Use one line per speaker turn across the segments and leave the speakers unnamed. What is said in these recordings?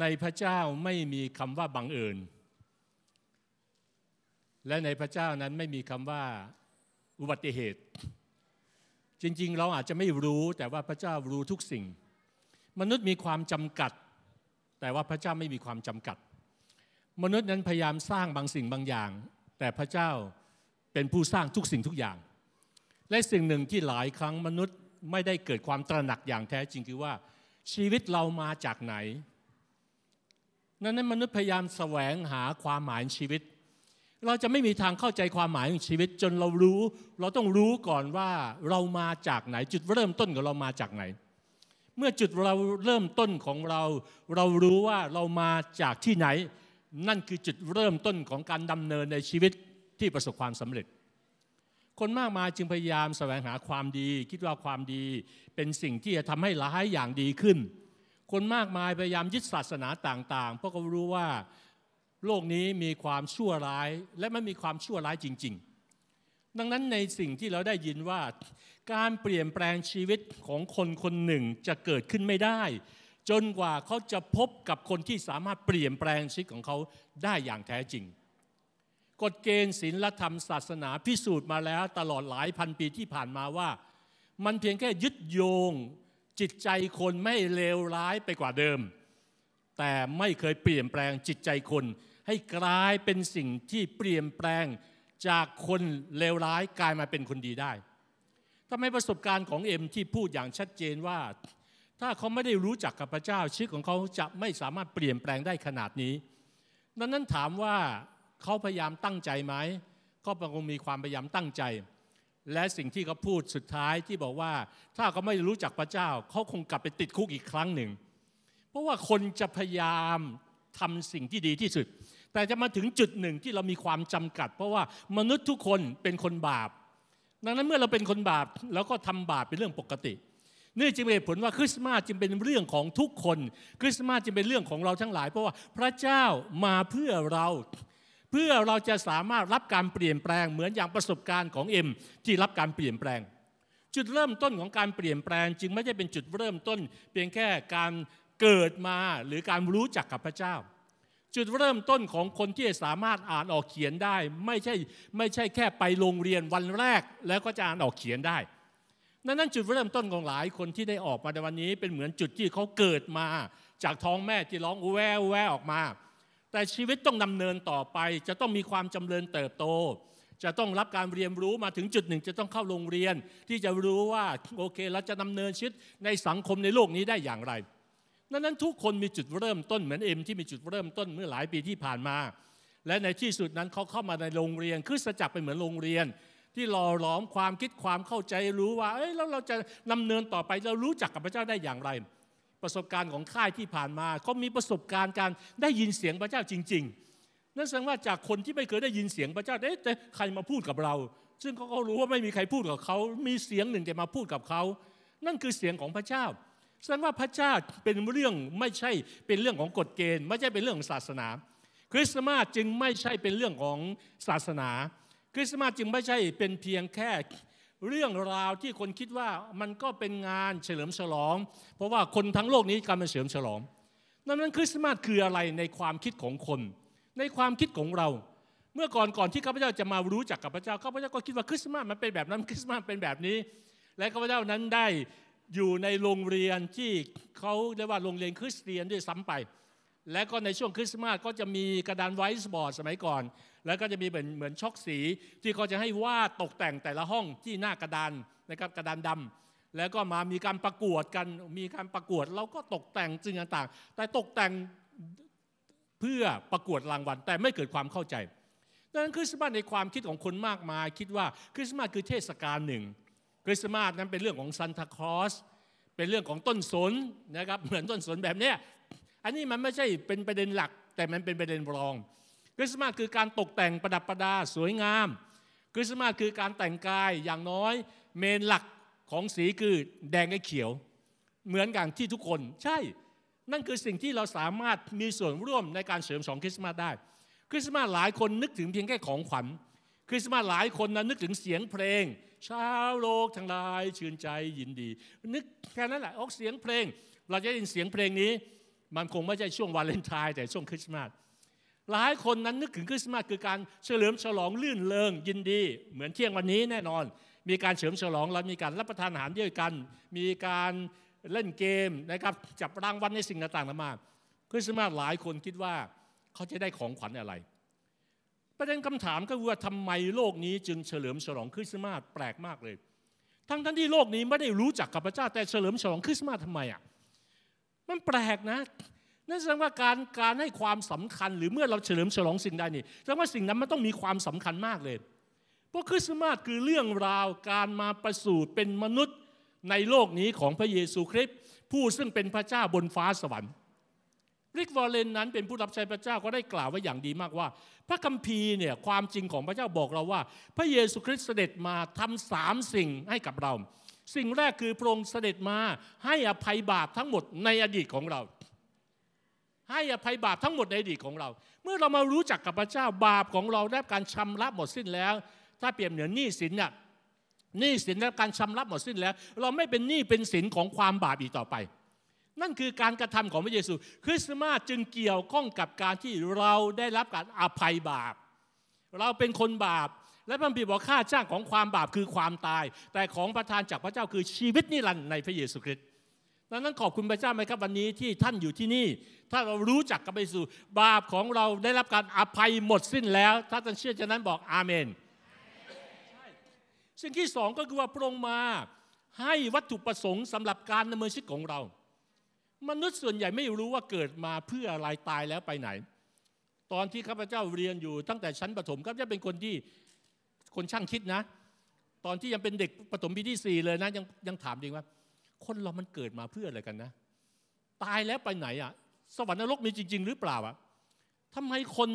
ในพระเจ้าไม่มีคำว่าบังเอิญ และในพระเจ้านั้นไม่มีคำว่าอุบัติเหตุ จริง ๆ เราอาจจะไม่รู้แต่ว่าพระเจ้ารู้ทุกสิ่ง มนุษย์มีความจำกัด แต่ว่าพระเจ้าไม่มีความจำกัด มนุษย์นั้นพยายามสร้างบางสิ่งบางอย่าง แต่พระเจ้าเป็นผู้สร้างทุกสิ่งทุกอย่าง และสิ่งหนึ่งที่หลายครั้งมนุษย์ไม่ได้เกิดความตระหนักอย่างแท้จริงคือว่าชีวิตเรามาจากไหน นั้นมนุษย์พยายามแสวงหาความหมายชีวิต เราจะไม่มีทางเข้าใจความหมายของชีวิต จนเรารู้ เราต้องรู้ก่อนว่าเรามาจากไหนจุดเริ่มต้นของเรามาจากไหน เมื่อจุดเราเริ่มต้นของเรา เรารู้ว่าเรามาจากที่ไหน นั่นคือจุดเริ่มต้นของการดำเนินในชีวิตที่ประสบความสำเร็จ คนมากมายจึงพยายามแสวงหาความดี คิดว่าความดีเป็นสิ่งที่จะทำให้หลายอย่างดีขึ้น คนมากมายพยายามยึดศาสนาต่างๆ เพราะเขารู้ว่าโลกนี้มีความชั่วร้าย และมันมีความชั่วร้ายจริง ๆ ดังนั้นในสิ่งที่เราได้ยินว่าการเปลี่ยนแปลงชีวิตของคนคนหนึ่งจะเกิดขึ้นไม่ได้ จนกว่าเขาจะพบกับคนที่สามารถเปลี่ยนแปลงชีวิตของเขาได้อย่างแท้จริง กฎเกณฑ์ศีลธรรมศาสนาพิสูจน์มาแล้วตลอดหลายพันปีที่ผ่านมาว่า มันเพียงแค่ยึดโยง จิตใจคนไม่เลวร้ายไปกว่าเดิม แต่ไม่เคยเปลี่ยนแปลงจิตใจคน ให้กลายเป็นสิ่งที่เปลี่ยนแปลงจากคนเลวร้ายกลายมาเป็นคนดีได้ทำไมประสบการณ์ของเอ็มที่พูดอย่างชัดเจนว่า ถ้าเขาไม่ได้รู้จักกับพระเจ้าชีวิตของเขาจะไม่สามารถเปลี่ยนแปลงได้ขนาดนี้ดังนั้นถามว่าเขาพยายามตั้งใจไหมก็คงมีความพยายามตั้งใจ และสิ่งที่เขาพูดสุดท้ายที่บอกว่า ถ้าเขาไม่รู้จักพระเจ้าเขาคงกลับไปติดคุกอีกครั้งหนึ่ง เพราะว่าคนจะพยายามทำสิ่งที่ดีที่สุด แต่จะมาถึงจุดหนึ่งที่เรามีความจำกัด เพราะว่ามนุษย์ทุกคนเป็นคนบาป ดังนั้นเมื่อเราเป็นคนบาปเราก็ทำบาปเป็นเรื่องปกตินี่จึงเป็นเหตุผลว่าคริสต์มาสจึงเป็นเรื่องของทุกคน คริสต์มาสจึงเป็นเรื่องของเราทั้งหลาย เพราะว่าพระเจ้ามาเพื่อเรา เพื่อเราจะสามารถรับการเปลี่ยนแปลงเหมือนอย่างประสบการณ์ของเอ็มที่รับการเปลี่ยนแปลง จุดเริ่มต้นของการเปลี่ยนแปลง จึงไม่ใช่เป็นจุดเริ่มต้น เพียงแค่การเกิดมาหรือการรู้จักกับพระเจ้า จุดเริ่มต้นของคนที่สามารถอ่านออกเขียนได้ ไม่ใช่ไม่ใช่แค่ไปโรงเรียนวันแรก แล้วก็จะอ่านออกเขียนได้นั่นนั่นจุดเริ่มต้นของหลายคนที่ได้ออกมาในวันนี้เป็นเหมือนจุดที่เขาเกิดมา จากท้องแม่ที่ร้องแววแววออกมา แต่ชีวิตต้องดำเนินต่อไป จะต้องมีความจำเริญเติบโต จะต้องรับการเรียนรู้มาถึงจุดหนึ่ง จะต้องเข้าโรงเรียน ที่จะรู้ว่าโอเคเราจะดำเนินชีวิตในสังคมในโลกนี้ได้อย่างไรดังนั้นทุกคนมีจุดเริ่มต้นเหมือนเอ็มที่มีจุดเริ่มต้นเมื่อหลายปีที่ผ่านมา และในที่สุดนั้นเขาเข้ามาในโรงเรียนคริสตจักรเป็นเหมือนโรงเรียน ที่หล่อหลอมความคิดความเข้าใจรู้ว่าเอ้ยแล้วเราจะดำเนินต่อไปเรารู้จักกับพระเจ้าได้อย่างไร ประสบการณ์ของค่ายที่ผ่านมาเขามีประสบการณ์การได้ยินเสียงพระเจ้าจริง ๆ นั่นแสดงว่าจากคนที่ไม่เคยได้ยินเสียงพระเจ้าเอ๊ะแต่ใครมาพูดกับเรา ซึ่งเขาก็รู้ว่าไม่มีใครพูดกับเขา มีเสียงหนึ่งแต่มาพูดกับเขา นั่นคือเสียงของพระเจ้าแสดงว่าพระเจ้าเป็นเรื่องไม่ใช่เป็นเรื่องของกฎเกณฑ์ ไม่ใช่เป็นเรื่องของศาสนา คริสต์มาสจึงไม่ใช่เป็นเรื่องของศาสนา คริสต์มาสจึงไม่ใช่เป็นเพียงแค่ เรื่องราวที่คนคิดว่ามันก็เป็นงานเฉลิมฉลอง เพราะว่าคนทั้งโลกนี้กำลังเฉลิมฉลองดังนั้นคริสต์มาสคืออะไรในความคิดของคน ในความคิดของเรา เมื่อก่อนก่อนที่ข้าพเจ้าจะมารู้จักกับพระเจ้าข้าพเจ้าก็คิดว่าคริสต์มาสมันเป็นแบบนั้นคริสต์มาสเป็นแบบนี้ และข้าพเจ้านั้นได้อยู่ในโรงเรียนที่เขาเรียกว่าโรงเรียนคริสเตียนด้วยซ้ำไป และก็ในช่วงคริสต์มาสก็จะมีกระดานไวท์บอร์ดสมัยก่อน แล้วก็จะมีเหมือนเหมือนช็อกสีที่เขาจะให้วาดตกแต่งแต่ละห้องที่หน้ากระดานนะครับกระดานดำแล้วก็มามีการประกวดกันมีการประกวดเราก็ตกแต่งสิ่งต่างๆ แต่ตกแต่งเพื่อประกวดรางวัล แต่ไม่เกิดความเข้าใจดังนั้นคริสต์มาสในความคิดของคนมากมาย คิดว่าคริสต์มาสคือเทศกาลหนึ่ง คริสต์มาสนั้นเป็นเรื่องของซันตาคลอสเป็นเรื่องของต้นสนนะครับเหมือนต้นสนแบบนี้อันนี้มันไม่ใช่เป็นประเด็นหลัก แต่มันเป็นประเด็นรอง คริสต์มาสคือการตกแต่งประดับประดาสวยงาม คริสต์มาสคือการแต่งกายอย่างน้อยเมนหลักของสีคือแดงกับเขียว เหมือนกันที่ทุกคนใช่ นั่นคือสิ่งที่เราสามารถมีส่วนร่วมในการเสริมสองคริสต์มาสได้ คริสต์มาสหลายคนนึกถึงเพียงแค่ของขวัญ คริสต์มาสหลายคนนั้นนึกถึงเสียงเพลงชาวโลกทั้งหลายชื่นใจยินดี นึกแค่นั้นแหละออกเสียงเพลง เราจะได้ยินเสียงเพลงนี้ มันคงไม่ใช่ช่วงวาเลนไทน์แต่ช่วงคริสต์มาส หลายคนนั้นนึกถึงคริสต์มาสคือการเฉลิมฉลองลื่นเริงยินดี เหมือนเที่ยงวันนี้แน่นอน มีการเฉลิมฉลองแล้วมีการรับประทานอาหารด้วยกัน มีการเล่นเกมนะครับจับรางวัลในสิ่งต่างๆมาคริสต์มาสหลายคนคิดว่าเขาจะได้ของขวัญอะไร ประเด็นคำถามก็คือว่าทำไมโลกนี้จึงเฉลิมฉลองคริสต์มาสแปลกมากเลย ทั้งทั้งที่โลกนี้ไม่ได้รู้จักกับพระเจ้าแต่เฉลิมฉลองคริสต์มาสทำไมอะมันแปลกนะ นั่นแสดงว่าการการให้ความสำคัญ หรือเมื่อเราเฉลิมฉลองสิ่งใดนี่แสดงว่าสิ่งนั้นมันต้องมีความสำคัญมากเลย เพราะคริสต์มาสคือเรื่องราวการมาประสูติเป็นมนุษย์ในโลกนี้ของพระเยซูคริสต์ผู้ซึ่งเป็นพระเจ้าบนฟ้าสวรรค์ริกวอลเลนนั้นเป็นผู้รับใช้พระเจ้าก็ได้กล่าวไว้อย่างดีมากว่า พระคัมภีร์เนี่ยความจริงของพระเจ้าบอกเราว่า พระเยซูคริสต์เสด็จมาทำสามสิ่งให้กับเรา สิ่งแรกคือพระองค์เสด็จมาให้อภัยบาปทั้งหมดในอดีตของเรา ให้อภัยบาปทั้งหมดในอดีตของเรา เมื่อเรามารู้จักกับพระเจ้าบาปของเราได้การชำระหมดสิ้นแล้ว ถ้าเปรียบเหมือนหนี้สินน่ะหนี้สินและการชำระหมดสิ้นแล้ว เราไม่เป็นหนี้เป็นสินของความบาปอีกต่อไป นั่นคือการกระทำของพระเยซู คริสต์มาสจึงเกี่ยวข้องกับการที่เราได้รับการอภัยบาป เราเป็นคนบาปและพระบิดบอกค่าจ้างของความบาปคือความตาย แต่ของประทานจากพระเจ้าคือชีวิตนิรันดร์ในพระเยซูคริสต์ ดังนั้นขอบคุณพระเจ้าไหมครับวันนี้ที่ท่านอยู่ที่นี่ ถ้าเรารู้จักกับพระเยซูบาปของเราได้รับการอภัยหมดสิ้นแล้ว ถ้าท่านเชื่อฉะนั้นบอกอาเมนสิ่งที่สองก็คือว่าพระองค์มาให้วัตถุประสงค์สำหรับการดำเนินชีวิตของเรา มนุษย์ส่วนใหญ่ไม่รู้ว่าเกิดมาเพื่ออะไรตายแล้วไปไหน ตอนที่ข้าพเจ้าเรียนอยู่ตั้งแต่ชั้นประถมข้าพเจ้าเป็นคนที่คนช่างคิดนะ ตอนที่ยังเป็นเด็กประถมปีที่สี่เลยนะยังยังถามเองว่า คนเรามันเกิดมาเพื่ออะไรกันนะ ตายแล้วไปไหนอะ สวรรค์นรกมีจริง ๆ หรือเปล่าอะทำไมคน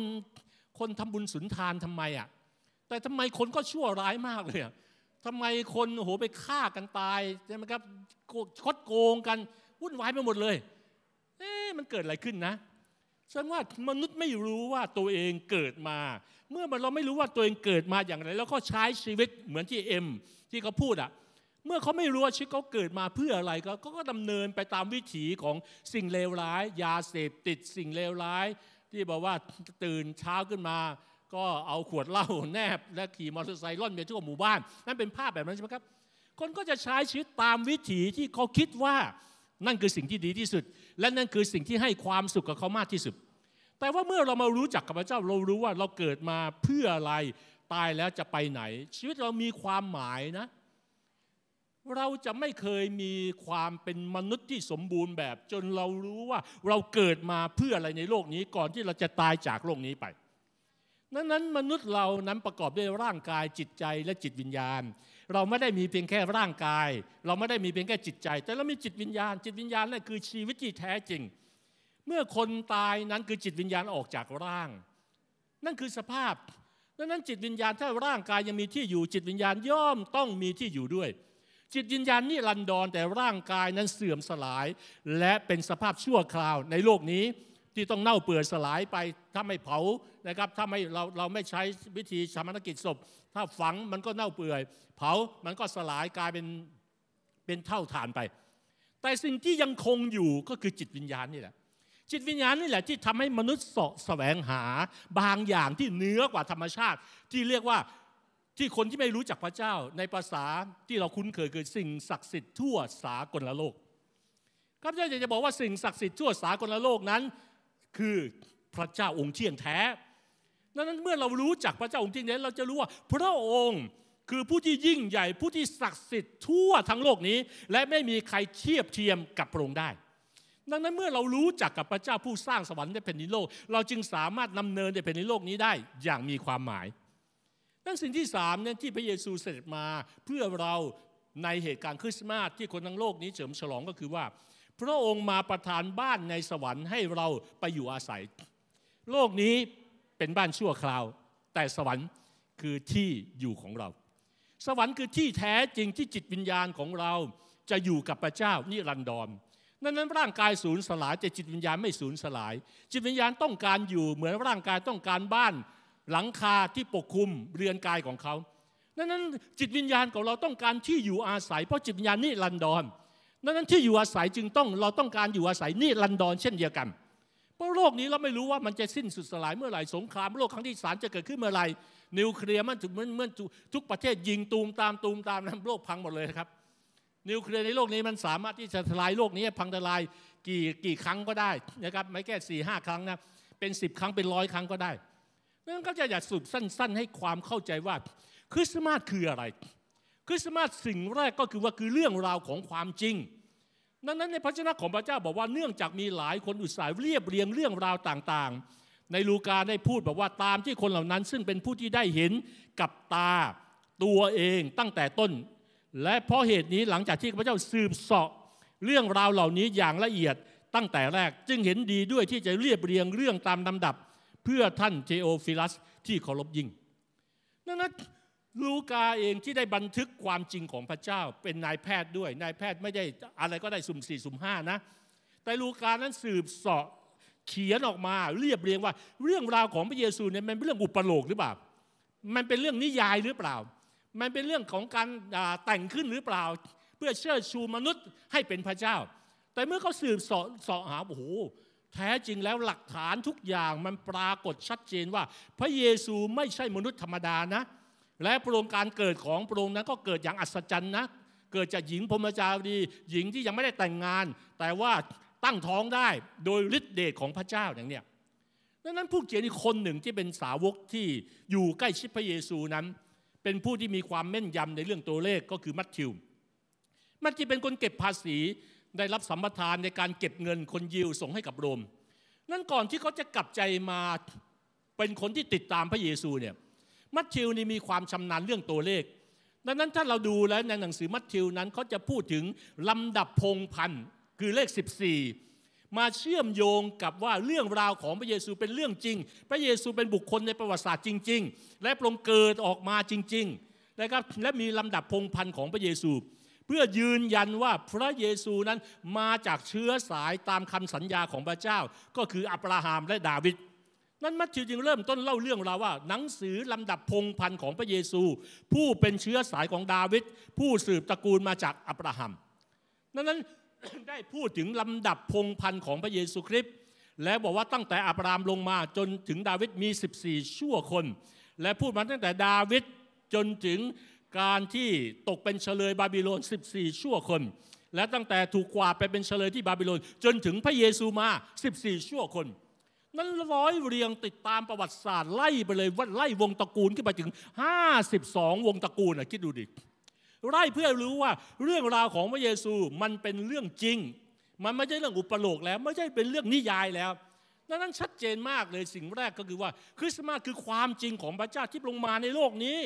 คนทำบุญสุนทานทำไมอะ แต่ทำไมคนก็ชั่วร้ายมากเลยอะทำไมคนโหไปฆ่ากันตายใช่ไหมครับคดโกงกันวุ่นวายไปหมดเลย เอ๊ะมันเกิดอะไรขึ้นนะแสดงว่ามนุษย์ไม่รู้ว่าตัวเองเกิดมา เมื่อเราไม่รู้ว่าตัวเองเกิดมาอย่างไร แล้วก็ใช้ชีวิตเหมือนที่เอ็มที่เขาพูดอะ เมื่อเขาไม่รู้ว่าชีวิตเขาเกิดมาเพื่ออะไรก็ก็ดำเนินไปตามวิถีของสิ่งเลวร้าย ยาเสพติดสิ่งเลวร้าย ที่บอกว่าตื่นเช้าขึ้นมา ก็เอาขวดเหล้าแนบ และขี่มอเตอร์ไซค์ล่อนไปทั่วหมู่บ้าน นั่นเป็นภาพแบบนั้นใช่ไหมครับ คนก็จะใช้ชีวิตตามวิถีที่เขาคิดว่านั่นคือสิ่งที่ดีที่สุด และนั่นคือสิ่งที่ให้ความสุขกับเขามากที่สุด แต่ว่าเมื่อเรามารู้จักกับพระเจ้าเรารู้ว่าเราเกิดมาเพื่ออะไรตายแล้วจะไปไหน ชีวิตเรามีความหมายนะเเราจะไม่เคยมีความเป็นมนุษย์ที่สมบูรณ์แบบ จนเรารู้ว่าเราเกิดมาเพื่ออะไรในโลกนี้ก่อนที่เราจะตายจากโลกนี้ไปนั้นนั้นมนุษย์เรานั้นประกอบด้วยร่างกายจิตใจและจิตวิญญาณ เราไม่ได้มีเพียงแค่ร่างกาย เราไม่ได้มีเพียงแค่จิตใจ แต่เรามีจิตวิญญาณ จิตวิญญาณนั่นคือชีวิตที่แท้จริง เมื่อคนตายนั้นคือจิตวิญญาณออกจากร่าง นั่นคือสภาพดังนั้นจิตวิญญาณถ้าร่างกายยังมีที่อยู่จิตวิญญาณย่อมต้องมีที่อยู่ด้วย จิตวิญญาณนี่รันดอนแต่ร่างกายนั้นเสื่อมสลาย และเป็นสภาพชั่วคราวในโลกนี้ที่ต้องเน่าเปื่อยสลายไปถ้าไม่เผานะครับถ้าไม่เราเราไม่ใช้วิธีชามนกิจศพ ถ้าฝังมันก็เน่าเปื่อย เผามันก็สลายกลายเป็นเป็นเท่าฐานไป แต่สิ่งที่ยังคงอยู่ก็คือจิตวิญญาณนี่แหละจิตวิญญาณนี่แหละที่ทำให้มนุษย์สะแสวงหาบางอย่างที่เหนือกว่าธรรมชาติ ที่เรียกว่า ที่คนที่ไม่รู้จักพระเจ้าในภาษาที่เราคุ้นเคยคือสิ่งศักดิ์สิทธิ์ทั่วสากลโลกข้าพเจ้าอยากจะบอกว่าสิ่งศักดิ์สิทธิ์ทั่วสากลโลกนั้น คือพระเจ้าองค์เที่ยงแท้ดังนั้นเมื่อเรารู้จักพระเจ้าองค์เที่ยงแท้เราจะรู้ว่า พระองค์คือผู้ที่ยิ่งใหญ่ผู้ที่ศักดิ์สิทธิ์ทั่วทั้งโลกนี้ และไม่มีใครเทียบเทียมกับพระองค์ได้ ดังนั้นเมื่อเรารู้จักกับพระเจ้าผู้สร้างสวรรค์ในแผ่นดินโลก เราจึงสามารถนำเนินในแผ่นดินโลกนี้ได้อย่างมีความหมาย นั่นสิ่งที่สามเนี่ยที่พระเยซูเสด็จมาเพื่อเราในเหตุการณ์คริสต์มาสที่คนทั้งโลกนี้เฉลิมฉลองก็คือว่า พระองค์มาประทานบ้านในสวรรค์ให้เราไปอยู่อาศัย โลกนี้เป็นบ้านชั่วคราว แต่สวรรค์คือที่อยู่ของเรา สวรรค์คือที่แท้จริงที่จิตวิญญาณของเราจะอยู่กับพระเจ้านิรันดรนั้นนั้นร่างกายสูญสลายแต่จิตวิญญาณไม่สูญสลาย จิตวิญญาณต้องการอยู่เหมือนร่างกายต้องการบ้าน หลังคาที่ปกคลุมเรือนกายของเขานั้นนั้นจิตวิญญาณของเราต้องการที่อยู่อาศัย เพราะจิตวิญญาณนิรันดรดังนั้นที่อยู่อาศัยจึงต้องเราต้องการอยู่อาศัยนี่ลันดอนเช่นเดียวกัน เพราะโลกนี้เราไม่รู้ว่ามันจะสิ้นสุดสลายเมื่อไหร่สงครามโลกครั้งที่สามจะเกิดขึ้นเมื่อไหร่นิวเคลียร์มันถึงเมื่อเมื่อทุกประเทศยิงตูมตามตูมตามนะโลกพังหมดเลยครับ นิวเคลียร์ในโลกนี้มันสามารถที่จะทลายโลกนี้พังทลายกี่กี่ครั้งก็ได้นะครับไม่แค่สี่ห้าครั้งนะเป็นสิบครั้งเป็นร้อยครั้งก็ได้ นั่นก็จะอยากสรุปสั้น ๆ ให้ความเข้าใจว่าคริสต์มาสคืออะไร คริสต์มาสสิ่งแรกก็คือว่าคือเรื่องราวของความจริงดังนั้นในพระเจ้าของพระเจ้าบอกว่าเนื่องจากมีหลายคนอุตส่าห์เรียบเรียงเรื่องราวต่างๆ ในลูกาได้พูดบอกว่าตามที่คนเหล่านั้น ซึ่งเป็นผู้ที่ได้เห็นกับตาตัวเองตั้งแต่ต้น และเพราะเหตุนี้หลังจากที่ข้าพเจ้าสืบเสาะเรื่องราวเหล่านี้อย่างละเอียดตั้งแต่แรก จึงเห็นดีด้วยที่จะเรียบเรียงเรื่องตามลำดับ เพื่อท่านเทโอฟิลัสที่เคารพยิ่งดังนั้นลูกาเองที่ได้บันทึกความจริงของพระเจ้า เป็นนายแพทย์ด้วยนายแพทย์ไม่ได้อะไรก็ได้สุ่มสี่สุ่มห้านะ แต่ลูกานั้นสืบเสาะเขียนออกมาเรียบเรียงว่า เรื่องราวของพระเยซูเนี่ยมันเป็นเรื่องอุปโลกหรือเปล่า มันเป็นเรื่องนิยายหรือเปล่า มันเป็นเรื่องของการแต่งขึ้นหรือเปล่า เพื่อเชิดชูมนุษย์ให้เป็นพระเจ้า แต่เมื่อเขาสืบสาะเสาะหาโอ้โห แท้จริงแล้วหลักฐานทุกอย่างมันปรากฏชัดเจนว่า พระเยซูไม่ใช่มนุษย์ธรรมดานะ และพระองค์การเกิดของพระองค์นั้นก็เกิดอย่างอัศจรรย์นะเกิดจากหญิงพรมจารีหญิงที่ยังไม่ได้แต่งงาน แต่ว่าตั้งท้องได้โดยฤทธิเดชของพระเจ้าอย่างเนี้ยดังนั้นผู้เขียนอีกคนหนึ่งที่เป็นสาวกที่อยู่ใกล้ชิดพระเยซูนั้น เป็นผู้ที่มีความแม่นยำในเรื่องตัวเลขก็คือมัทธิว มัทธิวเป็นคนเก็บภาษี ได้รับสัมปทานในการเก็บเงินคนยิวส่งให้กับโรม นั่นก่อนที่เขาจะกลับใจมาเป็นคนที่ติดตามพระเยซูเนี่ยมัทธิวนี่มีความชำนาญเรื่องตัวเลข ดังนั้นถ้าเราดูแล้วในหนังสือมัทธิวนั้นเขาจะพูดถึงลำดับพงพันคือเลข 14 มาเชื่อมโยงกับว่าเรื่องราวของพระเยซูเป็นเรื่องจริง พระเยซูเป็นบุคคลในประวัติศาสตร์จริง ๆ และปรงเกิดออกมาจริง ๆ นะครับและมีลำดับพงพันของพระเยซู เพื่อยืนยันว่าพระเยซูนั้นมาจากเชื้อสายตามคำสัญญาของพระเจ้า ก็คืออับราฮัมและดาวิดนั้นมัทธิวจึงเริ่มต้นเล่าเรื่องราวว่า หนังสือลำดับพงพันธ์ของพระเยซู ผู้เป็นเชื้อสายของดาวิดผู้สืบตระกูลมาจากอับราฮัมนั้นนั้นได้พูดถึงลำดับพงพันธ์ของพระเยซูคริสต์และบอกว่าตั้งแต่อับราฮัมลงมาจนถึงดาวิดมี 14 ชั่วคน และพูดมาตั้งแต่ดาวิดจนถึง การที่ตกเป็นเฉลยบาบิโลน 14 ชั่วคน และตั้งแต่ถูกกวาดไปเป็นเฉลยที่บาบิโลน จนถึงพระเยซูมา 14 ชั่วคน นั้นร้อยเรียงติดตามประวัติศาสตร์ไล่ไปเลยว่าไล่วงตระกูลขึ้นไปถึง 52 วงตระกูลนะคิดดูดิไล่เพื่อรู้ว่าเรื่องราวของพระเยซูมันเป็นเรื่องจริง มันไม่ใช่เรื่องอุปโลกแล้ว ไม่ใช่เป็นเรื่องนิยายแล้วดังนั้นชัดเจนมากเลยสิ่งแรกก็คือว่า คริสต์มาสคือความจริงของพระเจ้าที่ลงมาในโลกนี้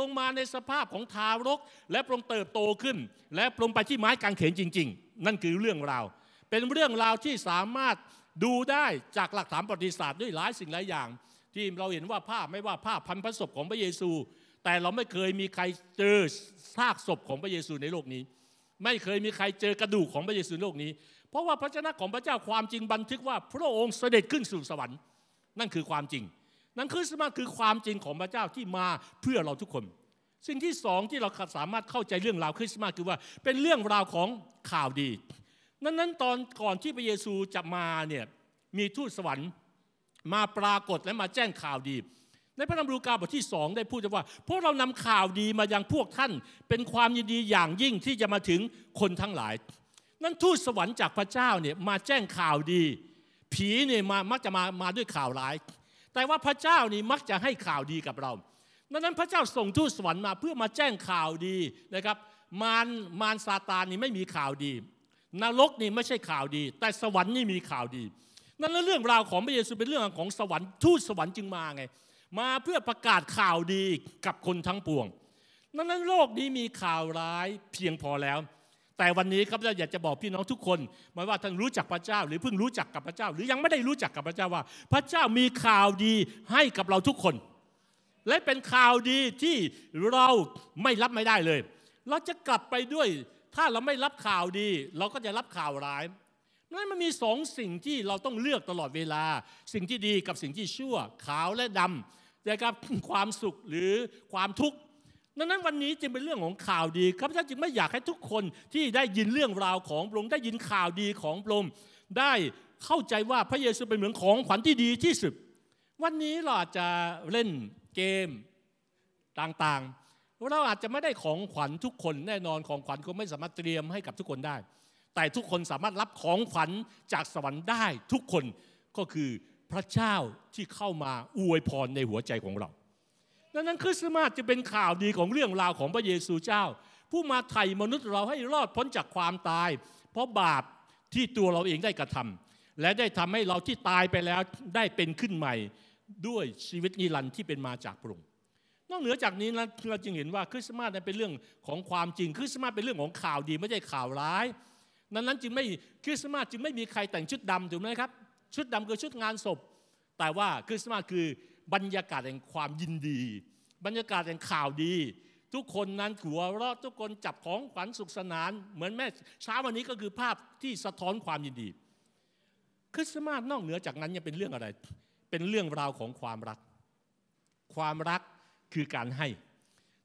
ลงมาในสภาพของทารก และปรงเติบโตขึ้น และปรงไปที่ไม้กางเขนจริง ๆ นั่นคือเรื่องราว เป็นเรื่องราวที่สามารถดูได้จากหลักฐานประวัติศาสตร์ด้วยหลายสิ่งหลายอย่าง ที่เราเห็นว่าภาพไม่ว่าภาพพันพระศพของพระเยซู แต่เราไม่เคยมีใครเจอซากศพของพระเยซูในโลกนี้ ไม่เคยมีใครเจอกระดูกของพระเยซูในโลกนี้ เพราะว่าพระเจ้าของพระเจ้าความจริงบันทึกว่าพระองค์เสด็จขึ้นสู่สวรรค์ นั่นคือความจริง นั่นคือสมาคือความจริงของพระเจ้าที่มาเพื่อเราทุกคน สิ่งที่สองที่เราสามารถเข้าใจเรื่องราวคริสต์มาสคือว่าเป็นเรื่องราวของข่าวดีนั้นนั้นตอนก่อนที่พระเยซูจะมาเนี่ยมีทูตสวรรค์มาปรากฏและมาแจ้งข่าวดี ในพระธรรมลูกาบทที่สองได้พูดว่าพวกเรานำข่าวดีมายังพวกท่าน เป็นความยินดีอย่างยิ่งที่จะมาถึงคนทั้งหลาย นั้นทูตสวรรค์จากพระเจ้าเนี่ยมาแจ้งข่าวดี ผีเนี่ยมามักจะมามาด้วยข่าวร้าย แต่ว่าพระเจ้านี่มักจะให้ข่าวดีกับเราดังนั้นพระเจ้าส่งทูตสวรรค์มาเพื่อมาแจ้งข่าวดีนะครับ มารมารซาตานนี่ไม่มีข่าวดี นรกนี่ไม่ใช่ข่าวดี แต่สวรรค์นี่มีข่าวดี นั่นแล้วเรื่องราวของพระเยซูเป็นเรื่องของสวรรค์ทูตสวรรค์จึงมาไง มาเพื่อประกาศข่าวดีกับคนทั้งปวงนั้นนั้นโลกนี้มีข่าวร้ายเพียงพอแล้ว แต่วันนี้ครับเราอยากจะบอกพี่น้องทุกคนไม่ว่าท่านรู้จักพระเจ้า หรือเพิ่งรู้จักกับพระเจ้า หรือยังไม่ได้รู้จักกับพระเจ้าว่า พระเจ้ามีข่าวดีให้กับเราทุกคน และเป็นข่าวดีที่เราไม่รับไม่ได้เลย เราจะกลับไปด้วย ถ้าเราไม่รับข่าวดี เราก็จะรับข่าวร้ายนั้นมันมีสองสิ่งที่เราต้องเลือกตลอดเวลา สิ่งที่ดีกับสิ่งที่ชั่ว ขาวและดำนะครับความสุขหรือความทุกข์ ดังนั้นวันนี้จึงเป็นเรื่องของข่าวดีข้าพเจ้าจึงไม่อยากให้ทุกคนที่ได้ยินเรื่องราวของพระองค์ได้ยินข่าวดีของพระองค์ได้เข้าใจว่าพระเยซูเป็นเหมือนของขวัญที่ดีที่สุด วันนี้เราอาจจะเล่นเกมต่างๆ เราอาจจะไม่ได้ของขวัญทุกคนแน่นอนของขวัญคงไม่สามารถเตรียมให้กับทุกคนได้ แต่ทุกคนสามารถรับของขวัญจากสวรรค์ได้ทุกคนก็คือพระเจ้าที่เข้ามาอวยพรในหัวใจของเรา ดังนั้นคริสต์มาสจะเป็นข่าวดีของเรื่องราวของพระเยซูเจ้า ผู้มาไถ่มนุษย์เราให้รอดพ้นจากความตาย เพราะบาปที่ตัวเราเองได้กระทำและได้ทำให้เราที่ตายไปแล้วได้เป็นขึ้นใหม่ด้วยชีวิตนิรันดร์ที่เป็นมาจากพระองค์นอกเหนือจากนี้นะเราจึงเห็นว่าคริสต์มาสเป็นเรื่องของความจริงคริสต์มาสเป็นเรื่องของข่าวดีไม่ใช่ข่าวร้ายนั้นนั้นจึงไม่คริสต์มาสจึงไม่มีใครแต่งชุดดำถูกไหมครับ ชุดดำคือชุดงานศพ แต่ว่าคริสต์มาสคือ บรรยากาศแห่งความยินดี บรรยากาศแห่งข่าวดี ทุกคนนั้นหัวเราะทุกคนจับของขวัญสุขสนาน เหมือนแม่เช้าวันนี้ก็คือภาพที่สะท้อนความยินดี คริสต์มาสนอกเหนือจากนั้นยังเป็นเรื่องอะไร เป็นเรื่องราวของความรัก ความรักคือการให้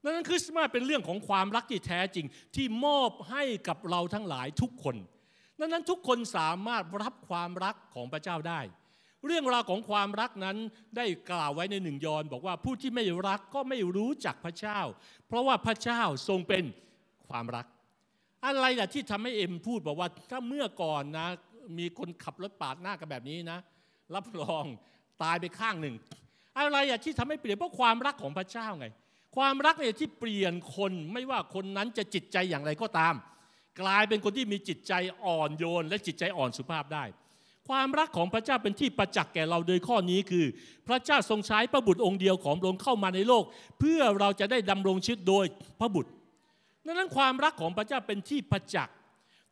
ดังนั้นคริสต์มาสเป็นเรื่องของความรักที่แท้จริงที่มอบให้กับเราทั้งหลายทุกคนดังนั้นทุกคนสามารถรับความรักของพระเจ้าได้ เรื่องราวของความรักนั้นได้กล่าวไว้ในหนึ่งยอนบอกว่าผู้ที่ไม่รักก็ไม่รู้จักพระเจ้า เพราะว่าพระเจ้าทรงเป็นความรัก อะไรล่ะที่ทำให้เอ็มพูดบอกว่า ถ้าเมื่อก่อนนะ มีคนขับรถปาดหน้ากันแบบนี้นะ รับรองตายไปข้างหนึ่ง อะไรอะที่ทำให้เปลี่ยนเพราะความรักของพระเจ้าไง ความรักเนี่ยที่เปลี่ยนคนไม่ว่าคนนั้นจะจิตใจอย่างไรก็ตาม กลายเป็นคนที่มีจิตใจอ่อนโยน และจิตใจอ่อนสุภาพได้ ความรักของพระเจ้าเป็นที่ประจักษ์แก่เราโดยข้อนี้คือ พระเจ้าทรงใช้พระบุตรองค์เดียวของพระองค์เข้ามาในโลก เพื่อเราจะได้ดำรงชีวิตโดยพระบุตรนั้นความรักของพระเจ้าเป็นที่ประจักษ์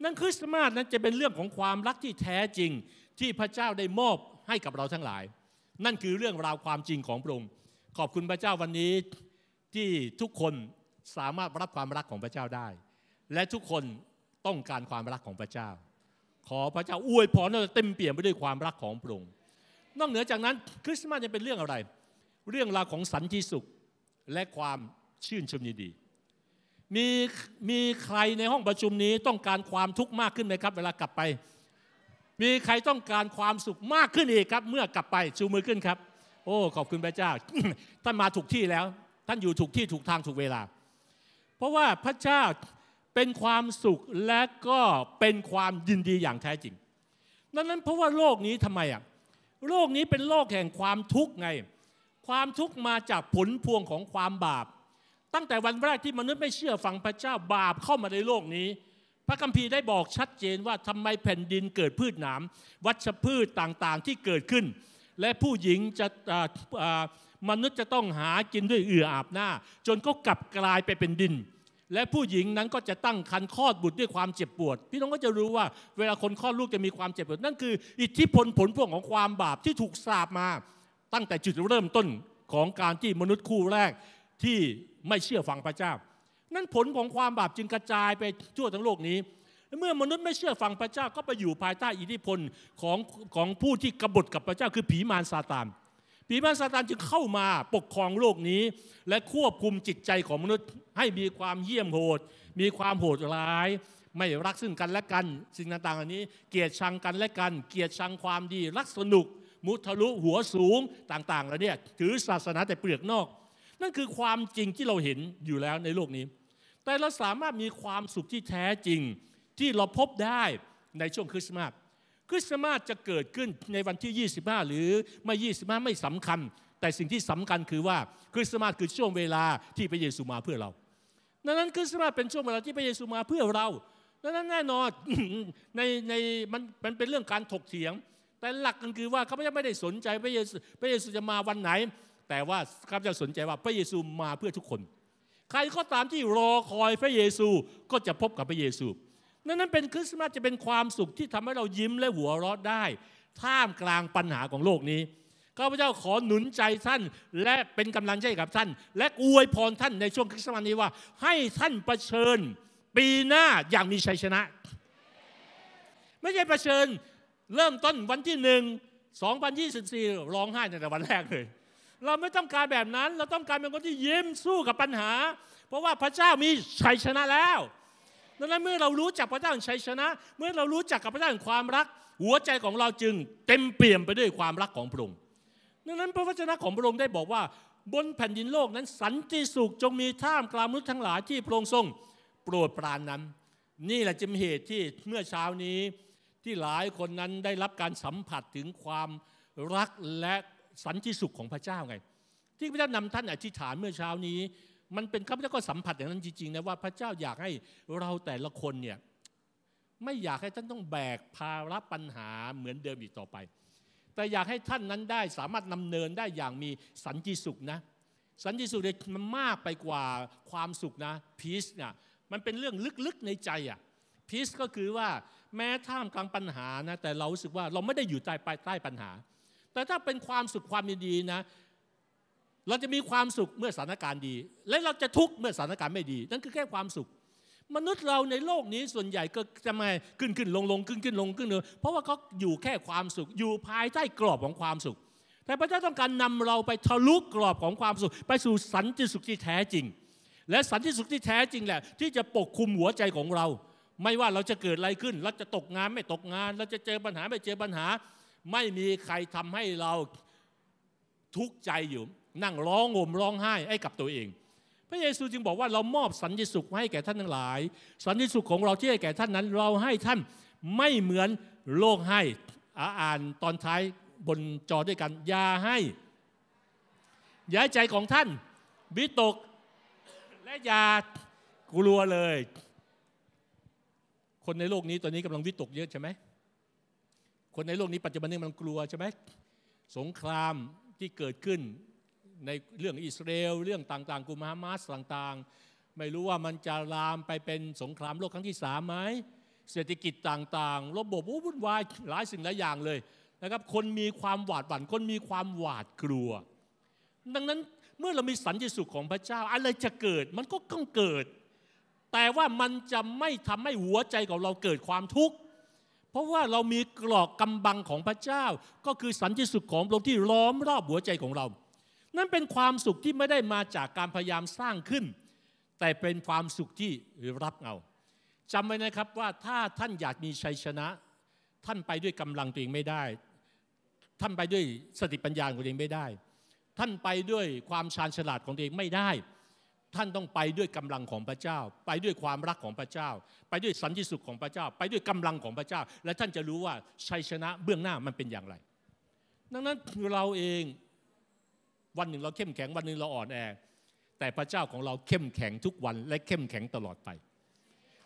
นั่นคริสต์มาสนั้นจะเป็นเรื่องของความรักที่แท้จริงที่พระเจ้าได้มอบให้กับเราทั้งหลาย นั่นคือเรื่องราวความจริงของพระองค์ขอบคุณพระเจ้าวันนี้ที่ทุกคนสามารถรับความรักของพระเจ้าได้ และทุกคนต้องการความรักของพระเจ้า ขอพระเจ้าอวยพรเราเต็มเปี่ยมไปด้วยความรักของพระองค์นอกเหนือจากนั้นคริสต์มาสจะเป็นเรื่องอะไร เรื่องราวของสันติสุขและความชื่นชมยินดีมีมีใครในห้องประชุมนี้ต้องการความทุกข์มากขึ้นไหมครับ เวลากลับไป มีใครต้องการความสุขมากขึ้นอีกครับ เมื่อกลับไปชูมือขึ้นครับ โอ้ขอบคุณพระเจ้าท่านมาถูกที่แล้ว ท่านอยู่ถูกที่ถูกทางถูกเวลา เพราะว่าพระเจ้า เป็นความสุขและก็เป็นความยินดีอย่างแท้จริงดังนั้นเพราะว่าโลกนี้ทำไมอะโลกนี้เป็นโลกแห่งความทุกข์ไง ความทุกข์มาจากผลพวงของความบาป ตั้งแต่วันแรกที่มนุษย์ไม่เชื่อฟังพระเจ้าบาปเข้ามาในโลกนี้ พระคัมภีร์ได้บอกชัดเจนว่าทำไมแผ่นดินเกิดพืชหนาม วัชพืชต่างๆที่เกิดขึ้น และผู้หญิงจะมนุษย์จะต้องหากินด้วยเอืออาบหน้า จนก็กลับกลายไปเป็นดิน และผู้หญิงนั้นก็จะตั้งครรภ์คลอดบุตรด้วยความเจ็บปวด พี่น้องก็จะรู้ว่าเวลาคนคลอดลูกจะมีความเจ็บปวด นั่นคือ อิทธิพลผลพวงของความบาปที่ถูกสาบมา ตั้งแต่จุดเริ่มต้นของการที่มนุษย์คู่แรกที่ไม่เชื่อฟังพระเจ้า นั่นผลของความบาปจึงกระจายไปทั่วทั้งโลกนี้ เมื่อมนุษย์ไม่เชื่อฟังพระเจ้าก็ไปอยู่ภายใต้อิทธิพลของของผู้ที่กบฏกับพระเจ้าคือผีมารซาตาน ผีมารซาตานจึงเข้ามาปกครองโลกนี้ และควบคุมจิตใจของมนุษย์ให้มีความเยี่ยมโหด มีความโหดร้าย ไม่รักซึ่งกันและกัน สิ่งต่างๆอันนี้ เกลียดชังกันและกัน เกลียดชังความดี รักสนุก มุทะลุหัวสูงต่างๆแล้วเนี่ยถือศาสนาแต่เปลือกนอก นั่นคือความจริงที่เราเห็นอยู่แล้วในโลกนี้ แต่เราสามารถมีความสุขที่แท้จริงที่เราพบได้ในช่วงคริสต์มาส คริสต์มาสจะเกิดขึ้นในวันที่ 25 หรือไม่ 25 ไม่สำคัญ แต่สิ่งที่สำคัญคือว่าคริสต์มาสคือช่วงเวลาที่พระเยซูมาเพื่อเราดังนั้นคริสต์มาสเป็นช่วงเวลาที่พระเยซูมาเพื่อเราดังนั้นแน่นอนในในมันมันเป็นเรื่องการถกเถียง แต่หลักกันคือว่าเขาไม่ได้สนใจพระเยซูพระเยซูจะมาวันไหน แต่ว่าข้าพเจ้าสนใจว่าพระเยซูมาเพื่อทุกคน ใครก็ตามที่รอคอยพระเยซูก็จะพบกับพระเยซู นั่นนั้นเป็นคริสต์มาสจะเป็นความสุขที่ทำให้เรายิ้มและหัวเราะได้ ท่ามกลางปัญหาของโลกนี้ข้าพเจ้าขอหนุนใจท่าน และเป็นกำลังใจกับท่าน และอวยพรท่านในช่วงคริสต์มาสนี้ว่า ให้ท่านประชิญ ปีหน้าอย่างมีชัยชนะ ไม่ใช่ประชิญเริ่มต้นวันที่หนึ่ง2024 ร้องไห้ในแต่วันแรกเลย เราไม่ต้องการแบบนั้น เราต้องการเป็นคนที่ยิ้มสู้กับปัญหา เพราะว่าพระเจ้ามีชัยชนะแล้ว ดังนั้นเมื่อเรารู้จักพระเจ้าแห่งชัยชนะ เมื่อเรารู้จักกับพระเจ้าแห่งความรัก หัวใจของเราจึงเต็มเปี่ยมไปด้วยความรักของพระองค์ดังนั้นพระวจนะของพระองค์ได้บอกว่า บนแผ่นดินโลกนั้นสันติสุขจงมีท่ามกลางมนุษย์ทั้งหลายที่พระองค์ทรงโปรดปรานนั้น นี่แหละจึงเหตุที่เมื่อเช้านี้ที่หลายคนนั้นได้รับการสัมผัสถึงความรักและสันติสุขของพระเจ้าไง ที่พระเจ้านำท่านอธิษฐานเมื่อเช้านี้ มันเป็นข้าพเจ้าก็สัมผัสอย่างนั้นจริงๆนะว่าพระเจ้าอยากให้เราแต่ละคนเนี่ยไม่อยากให้ท่านต้องแบกภาระปัญหาเหมือนเดิมอีกต่อไป แต่อยากให้ท่านนั้นได้สามารถนำเนินได้อย่างมีสันติสุขนะ สันติสุขเนี่ยมันมากไปกว่าความสุขนะพีซเนี่ยมันเป็นเรื่องลึกๆในใจอะพีซก็คือว่าแม้ท่ามกลางปัญหานะแต่เรารู้สึกว่าเราไม่ได้อยู่ใต้ใต้ปัญหา แต่ถ้าเป็นความสุขความดีนะ เราจะมีความสุขเมื่อสถานการณ์ดี และเราจะทุกข์เมื่อสถานการณ์ไม่ดี นั่นคือแค่ความสุข มนุษย์เราในโลกนี้ส่วนใหญ่ก็จะมาขึ้นขึ้นลงลงขึ้นขึ้นลงขึ้นลงเพราะว่าเขาอยู่แค่ความสุข อยู่ภายใต้กรอบของความสุข แต่พระเจ้าต้องการนำเราไปทะลุกรอบของความสุข ไปสู่สันติสุขที่แท้จริง และสันติสุขที่แท้จริงแหละ ที่จะปกคุมหัวใจของเรา ไม่ว่าเราจะเกิดอะไรขึ้น เราจะตกงานไม่ตกงาน เราจะเจอปัญหาไม่เจอปัญหา ไม่มีใครทำให้เราทุกข์ใจอยู่ นั่งร้องโห่มร้องไห้ให้กับตัวเอง พระเยซูจึงบอกว่าเรามอบสันติสุขให้แก่ท่านทั้งหลาย สันติสุขของเราที่ให้แก่ท่านนั้น เราให้ท่านไม่เหมือนโลกให้อา่านตอนท้ายบนจอด้วยกันอย่าให้ย้ายใจของท่านวิตกและอย่ากลัวเลย คนในโลกนี้ตอนนี้กำลังวิตกเยอะใช่ไหมคนในโลกนี้ปัจจุบันนี้มันกลัวใช่ไหมสงครามที่เกิดขึ้น ในเรื่องอิสราเอลเรื่องต่างๆกลุ่มฮามาสต่างๆ ไม่รู้ว่ามันจะลามไปเป็นสงครามโลกครั้งที่สามไหมเศรษฐกิจต่างๆ ระบบวุ่นวายหลายสิ่งหลายอย่างเลยนะครับคนมีความหวาดหวั่นคนมีความหวาดกลัว ดังนั้นเมื่อเรามีสันติสุขของพระเจ้าอะไรจะเกิดมันก็ต้องเกิด แต่ว่ามันจะไม่ทำให้หัวใจของเราเกิดความทุกข์เพราะว่าเรามีกรอกกำบังของพระเจ้า ก็คือสันติสุขของพระองค์ที่ล้อมรอบหัวใจของเรา นั่นเป็นความสุขที่ไม่ได้มาจากการพยายามสร้างขึ้น แต่เป็นความสุขที่รับเอาจำไว้นะครับว่าถ้าท่านอยากมีชัยชนะ ท่านไปด้วยกำลังตัวเองไม่ได้ ท่านไปด้วยสติปัญญาของตัวเองไม่ได้ ท่านไปด้วยความชาญฉลาดของตัวเองไม่ได้ ท่านต้องไปด้วยกำลังของพระเจ้า ไปด้วยความรักของพระเจ้า ไปด้วยสันติสุขของพระเจ้า ไปด้วยกำลังของพระเจ้า และท่านจะรู้ว่าชัยชนะเบื้องหน้ามันเป็นอย่างไร ดังนั้นเราเอง วันหนึ่งเราเข้มแข็งวันหนึ่งเราอ่อนแอ แต่พระเจ้าของเราเข้มแข็งทุกวันและเข้มแข็งตลอดไป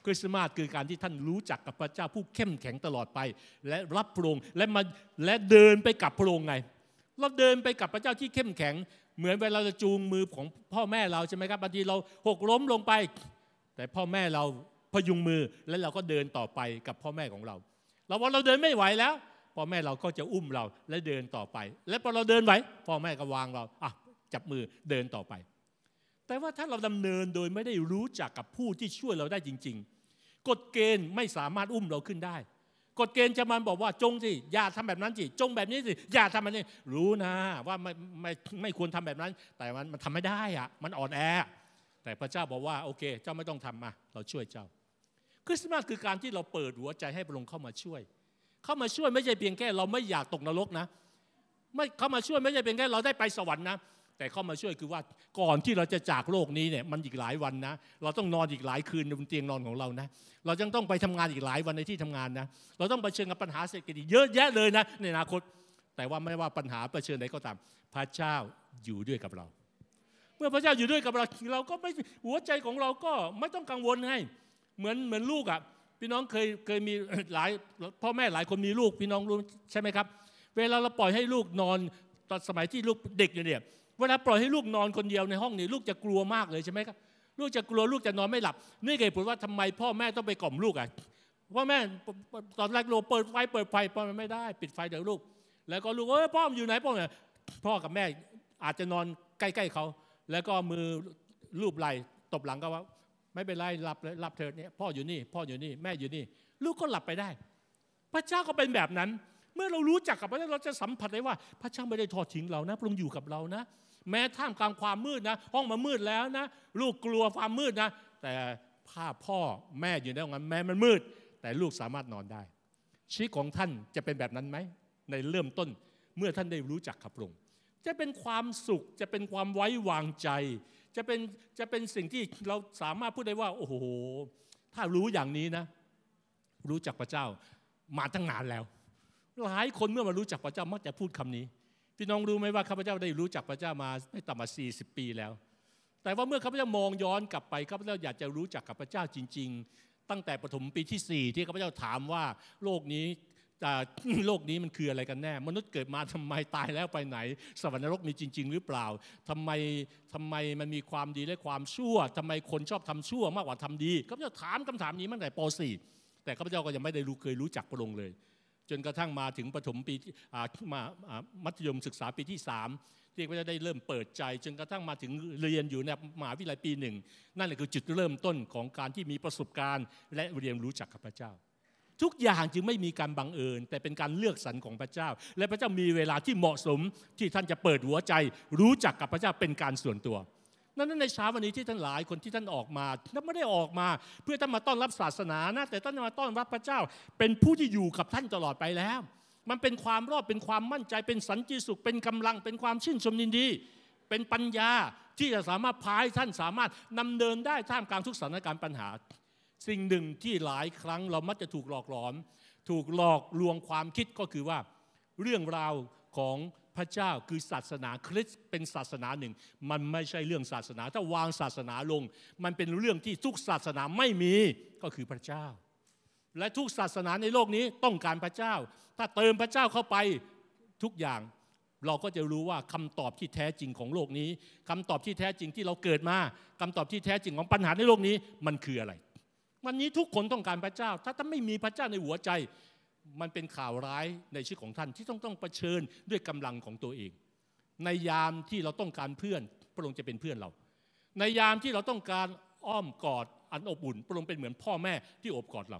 คริสต์มาสคือการที่ท่านรู้จักกับพระเจ้าผู้เข้มแข็งตลอดไป และรับพระองค์และมาและเดินไปกับพระองค์ไง เราเดินไปกับพระเจ้าที่เข้มแข็ง เหมือนเวลาเราจูงมือของพ่อแม่เราใช่ไหมครับบางทีเราหกล้มลงไป แต่พ่อแม่เราพยุงมือและเราก็เดินต่อไปกับพ่อแม่ของเรา เราว่าเราเดินไม่ไหวแล้ว พ่อแม่เราก็จะอุ้มเราและเดินต่อไป และพอเราเดินไหวพ่อแม่ก็วางเราอะจับมือเดินต่อไป แต่ว่าถ้าเราดำเนินโดยไม่ได้รู้จักกับผู้ที่ช่วยเราได้จริง ๆ กฎเกณฑ์ไม่สามารถอุ้มเราขึ้นได้ กฎเกณฑ์จะมันบอกว่าจงสิอย่าทำแบบนั้นสิจงแบบนี้สิอย่าทำแบบนี้รู้นะว่าไม่ไม่ไม่ควรทำแบบนั้น แต่มันมันทำไม่ได้อะมันอ่อนแอ แต่พระเจ้าบอกว่าโอเค เจ้าไม่ต้องทำมาเราช่วยเจ้า คริสต์มาสคือการที่เราเปิดหัวใจให้พระองค์เข้ามาช่วย เข้ามาช่วยไม่ใช่เพียงแค่ เราไม่อยากตกนรกนะ ไม่เข้ามาช่วยไม่ใช่เพียงแค่เราได้ไปสวรรค์นะ แต่เข้ามาช่วยคือว่าก่อนที่เราจะจากโลกนี้เนี่ยมันอีกหลายวันนะ เราต้องนอนอีกหลายคืนบนเตียงนอนของเรานะ เรายังต้องไปทำงานอีกหลายวันในที่ทำงานนะ เราต้องเผชิญกับปัญหาเศรษฐกิจเยอะแยะเลยนะในอนาคต แต่ว่าไม่ว่าปัญหาเผชิญใดก็ตาม พระเจ้าอยู่ด้วยกับเรา เมื่อพระเจ้าอยู่ด้วยกับเราเราก็ไม่หัวใจของเราก็ไม่ต้องกังวลให้เหมือนเหมือนลูกอะ พี่น้องเคยเคยมีหลายพ่อแม่หลายคนมีลูกพี่น้องรู้ใช่ไหมครับ เวลาเราปล่อยให้ลูกนอนตอนสมัยที่ลูกเด็กอยู่เนี่ยเวลาปล่อยให้ลูกนอนคนเดียวในห้องนี่ลูกจะกลัวมากเลยใช่ไหมครับลูกจะกลัวลูกจะนอนไม่หลับนี่เหตุผลว่าทำไมพ่อแม่ต้องไปกล่อมลูกอะพ่อแม่ตอนแรกโลเปิดไฟเปิดไฟพ่อไม่ได้ ปิดไฟเดี๋ยวลูก แล้วก็ลูกเอ้ยพ่ออยู่ไหนพ่อเนี่ยพ่อกับแม่อาจจะนอนใกล้ๆเขา แล้วก็มือลูบไหล่ตบหลังก็ว่า ไม่เป็นไรหลับเลยหลับเถิดเนี่ยพ่ออยู่นี่ พ่ออยู่นี่แม่อยู่นี่ ลูกก็หลับไปได้ พระเจ้าก็เป็นแบบนั้น เมื่อเรารู้จักกับพระเจ้าเราจะสัมผัสได้ว่า พระเจ้าไม่ได้ทอดทิ้งเรานะพระองค์อยู่กับเรานะ แม้ท่ามกลางความมืดนะ ห้องมามืดแล้วนะ ลูกกลัวความมืดนะ แต่ภาพพ่อแม่อยู่ในห้องนั้นแม้มันมืด แต่ลูกสามารถนอนได้ ชีวิตของท่านจะเป็นแบบนั้นไหมในเริ่มต้นเมื่อท่านได้รู้จักขับลงจะเป็นความสุขจะเป็นความไว้วางใจ จะเป็นจะเป็นสิ่งที่เราสามารถพูดได้ว่า โอ้โห ถ้ารู้อย่างนี้นะ รู้จักพระเจ้ามาตั้งนานแล้ว หลายคนเมื่อมารู้จักพระเจ้ามักจะพูดคำนี้ พี่น้องรู้ไหมว่าข้าพเจ้าได้รู้จักพระเจ้ามาไม่ต่ำกว่า40 ปีแล้ว แต่ว่าเมื่อข้าพเจ้ามองย้อนกลับไปข้าพเจ้าอยากจะรู้จักกับพระเจ้าจริง ๆ ตั้งแต่ปฐมปีที่4ที่ข้าพเจ้าถามว่าโลกนี้ โลกนี้มันคืออะไรกันแน่ มนุษย์เกิดมาทำไมตายแล้วไปไหน สวรรค์นรกมีจริง ๆ หรือเปล่าทำไมทำไมมันมีความดีและความชั่วทำไมคนชอบทำชั่วมากกว่าทำดีข้าพเจ้าถามคำถามนี้มาตั้งแต่ป .4 แต่ข้าพเจ้าก็ยังไม่ได้รู้เคยรู้จักพระองค์เลย จนกระทั่งมาถึงปฐมปีมามัธยมศึกษาปีที่3ที่พระเจ้าได้เริ่มเปิดใจ จนกระทั่งมาถึงเรียนอยู่ในมหาวิทยาลัยปีหนึ่งนั่นแหละคือจุดเริ่มต้นของการที่มีประสบการณ์ และเรียนรู้จักกับพเจ้า ทุกอย่างจึงไม่มีการบังเอิญ แต่เป็นการเลือกสรรของพระเจ้า และพระเจ้ามีเวลาที่เหมาะสมที่ท่านจะเปิดหัวใจ รู้จักกับพระเจ้าเป็นการส่วนตัวนั้นในเช้าวันนี้ที่ท่านหลายคนที่ท่านออกมาท่านไม่ได้ออกมา เพื่อท่านมาต้อนรับศาสนานะแต่ท่านมาต้อนรับพระเจ้า เป็นผู้ที่อยู่กับท่านตลอดไปแล้ว มันเป็นความรอดเป็นความมั่นใจ เป็นสันติสุข เป็นกำลังเป็นความชื่นชมยินดี เป็นปัญญาที่จะสามารถพายท่านสามารถนำเดินได้ท่ามกลางทุกสถานการณ์ปัญหา สิ่งหนึ่งที่หลายครั้งเรามักจะถูกหลอกหลอน ถูกหลอกลวงความคิดก็คือว่า เรื่องราวของพระเจ้าคือศาสนาคริสต์เป็นศาสนาหนึ่ง มันไม่ใช่เรื่องศาสนา ถ้าวางศาสนาลง มันเป็นเรื่องที่ทุกศาสนาไม่มีก็คือพระเจ้า และทุกศาสนาในโลกนี้ต้องการพระเจ้า ถ้าเติมพระเจ้าเข้าไปทุกอย่าง เราก็จะรู้ว่าคำตอบที่แท้จริงของโลกนี้คำตอบที่แท้จริงที่เราเกิดมาคำตอบที่แท้จริงของปัญหาในโลกนี้มันคืออะไร วันนี้ทุกคนต้องการพระเจ้า ถ้าท่านไม่มีพระเจ้าในหัวใจ มันเป็นข่าวร้ายในชีวิตของท่านที่ต้องต้องเผชิญด้วยกำลังของตัวเอง ในยามที่เราต้องการเพื่อน พระองค์จะเป็นเพื่อนเรา ในยามที่เราต้องการอ้อมกอดอันอบอุ่น พระองค์เป็นเหมือนพ่อแม่ที่อบกอดเรา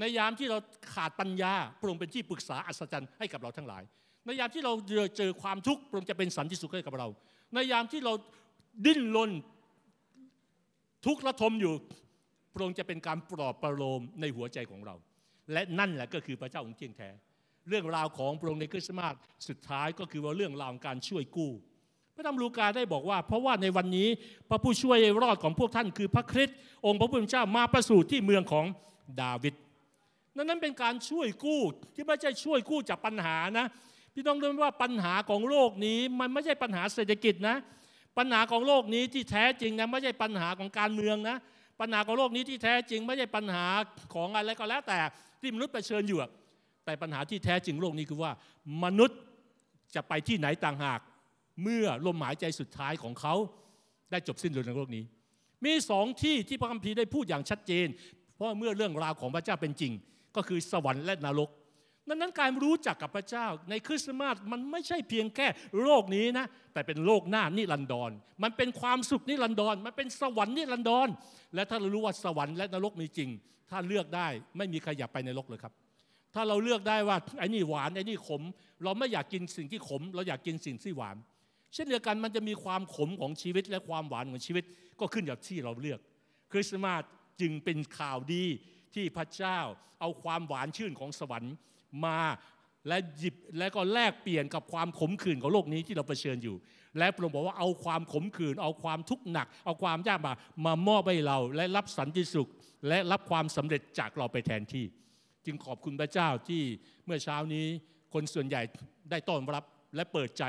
ในยามที่เราขาดปัญญา พระองค์เป็นที่ปรึกษาอัศจรรย์ให้กับเราทั้งหลาย ในยามที่เราเจอความทุกข์พระองค์จะเป็นสันติสุขให้กับเรา ในยามที่เราดิ้นรนทุกข์ระทมอยู่ พระองค์จะเป็นการปลอบประโลมในหัวใจของเรา และนั่นแหละก็คือพระเจ้าองค์เที่ยงแท้ เรื่องราวของพระองค์ในคริสต์มาสสุดท้ายก็คือว่าเรื่องราวของการช่วยกู้ พระธรรมลูกาได้บอกว่า เพราะว่าในวันนี้พระผู้ช่วยรอดของพวกท่านคือพระคริสต์องค์พระผู้เป็นเจ้ามาประสูติที่เมืองของดาวิดนั้นนั้นเป็นการช่วยกู้ที่ไม่ใช่ช่วยกู้จากปัญหานะพี่ต้องรู้ว่าปัญหาของโลกนี้มันไม่ใช่ปัญหาเศรษฐกิจนะ ปัญหาของโลกนี้ที่แท้จริงนะไม่ใช่ปัญหาของการเมืองนะ ปัญหาของโลกนี้ที่แท้จริงไม่ใช่ปัญหาของอะไรก็แล้วแต่ที่มนุษย์เผชิญอยู่ แต่ปัญหาที่แท้จริงโลกนี้คือว่ามนุษย์จะไปที่ไหนต่างหาก เมื่อลมหายใจสุดท้ายของเขาได้จบสิ้นลงในโลกนี้ มีสองที่ที่พระคัมภีร์ได้พูดอย่างชัดเจน เพราะเมื่อเรื่องราวของพระเจ้าเป็นจริง ก็คือสวรรค์และนรก ดังนั้นการรู้จักกับพระเจ้าในคริสต์มาสมันไม่ใช่เพียงแค่โลกนี้นะ แต่เป็นโลกหน้านิรันดร มันเป็นความสุขนิรันดร มันเป็นสวรรค์นิรันดร และถ้าเรารู้ว่าสวรรค์และนรกมีจริง ถ้าเลือกได้ไม่มีใครอยากไปในนรกเลยครับ ถ้าเราเลือกได้ว่าไอ้นี่หวานไอ้นี่ขม เราไม่อยากกินสิ่งที่ขม เราอยากกินสิ่งที่หวาน เช่นเดียวกันมันจะมีความขมของชีวิตและความหวานของชีวิต ก็ขึ้นกับที่เราเลือก คริสต์มาสจึงเป็นข่าวดีที่พระเจ้าเอาความหวานชื่นของสวรรค์ มาและหยิบและก็แลกเปลี่ยนกับความขมขื่นของโลกนี้ที่เราเผชิญอยู่ และพระองค์บอกว่าเอาความขมขื่นเอาความทุกข์หนัก เอาความยากมามามอบให้เราและรับสันติสุข และรับความสำเร็จจากเราไปแทนที่ จึงขอบคุณพระเจ้าที่เมื่อเช้านี้คนส่วนใหญ่ได้ต้อนรับและเปิดใจ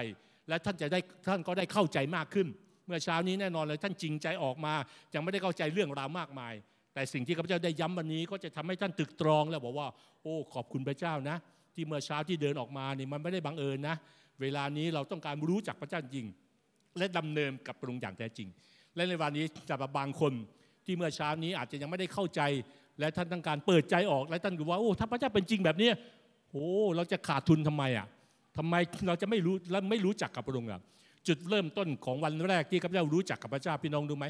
และท่านจะได้ท่านก็ได้เข้าใจมากขึ้น เมื่อเช้านี้แน่นอนเลยท่านจริงใจออกมายังไม่ได้เข้าใจเรื่องราวมากมาย แต่สิ่งที่ข้าพเจ้าได้ย้ำวันนี้ก็จะทำให้ท่านตึกตรองแล้วบอกว่า โอ้ขอบคุณพระเจ้านะ ที่เมื่อเช้าที่เดินออกมานี่มันไม่ได้บังเอิญนะ เวลานี้เราต้องการรู้จักพระเจ้าจริง และดำเนินกับปรุงอย่างแท้จริง และในวันนี้จะบางคนที่เมื่อเช้านี้อาจจะยังไม่ได้เข้าใจ และท่านต้องการเปิดใจออก และท่านก็ว่าโอ้ถ้าพระเจ้าเป็นจริงแบบนี้โอ้เราจะขาดทุนทำไมอะทำไมเราจะไม่รู้และไม่รู้จักกับพระองค์อะจุดเริ่มต้นของวันแรกที่ข้าพเจ้ารู้จักกับพระเจ้าพี่น้องดูไหม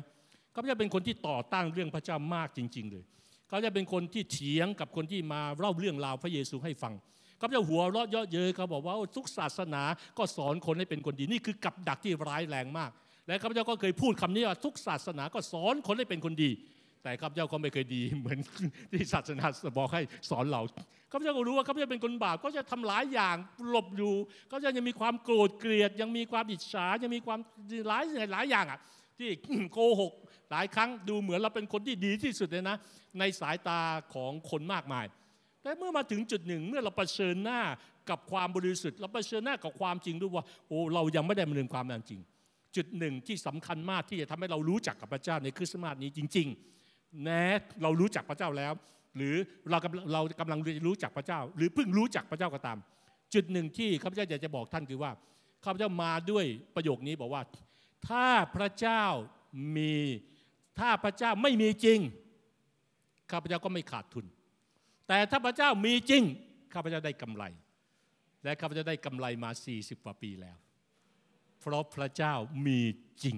ข้าพเจ้าเป็นคนที่ต่อต้านเรื่องพระเจ้ามากจริง ๆ เลยเขาจะเป็นคนที่เถียงกับคนที่มาเล่าเรื่องราวพระเยซูให้ฟังข้าพเจ้าหัวเราะเยาะเย้ยเขาบอกว่าทุกศาสนาก็สอนคนให้เป็นคนดีนี่คือกับดักที่ร้ายแรงมาก และข้าพเจ้าก็เคยพูดคำนี้ว่าทุกศาสนาก็สอนคนให้เป็นคนดี แต่ข้าพเจ้าก็ไม่เคยดี เหมือนที่ศาสนาบอกให้สอนเราข้าพเจ้าก็รู้ว่าข้าพเจ้าเป็นคนบาปก็จะทำหลายอย่างหลบอยู่ก็จะยังมีความโกรธเกลียด ยังมีความอิจฉายังมีความหลายหลายอย่างอะที่โกหก หลายครั้งดูเหมือนเราเป็นคนที่ดีที่สุดเลยนะ ในสายตาของคนมากมายแต่เมื่อมาถึงจุดหนึ่งเมื่อเราเผชิญหน้ากับความบริสุทธิ์เราเผชิญหน้ากับความจริงด้วยว่าโอ้เรายังไม่ได้มาถึงความจริง จุดหนึ่งที่สำคัญมากที่จะทำให้เรารู้จักกับพระเจ้าในคริสต์มาสนี้จริงๆแม้เรารู้จักพระเจ้าแล้ว หรือเรากำลังเรากำลังรู้จักพระเจ้า หรือเพิ่งรู้จักพระเจ้าก็ตาม จุดหนึ่งที่ข้าพเจ้าอยากจะบอกท่านคือว่าข้าพเจ้ามาด้วยประโยคนี้บอกว่า ถ้าพระเจ้ามี ถ้าพระเจ้าไม่มีจริงข้าพเจ้าก็ไม่ขาดทุน แต่ถ้าพระเจ้ามีจริงข้าพเจ้าได้กำไร และข้าพเจ้าได้กำไรมา 40กว่าปีแล้ว เพราะพระเจ้ามีจริง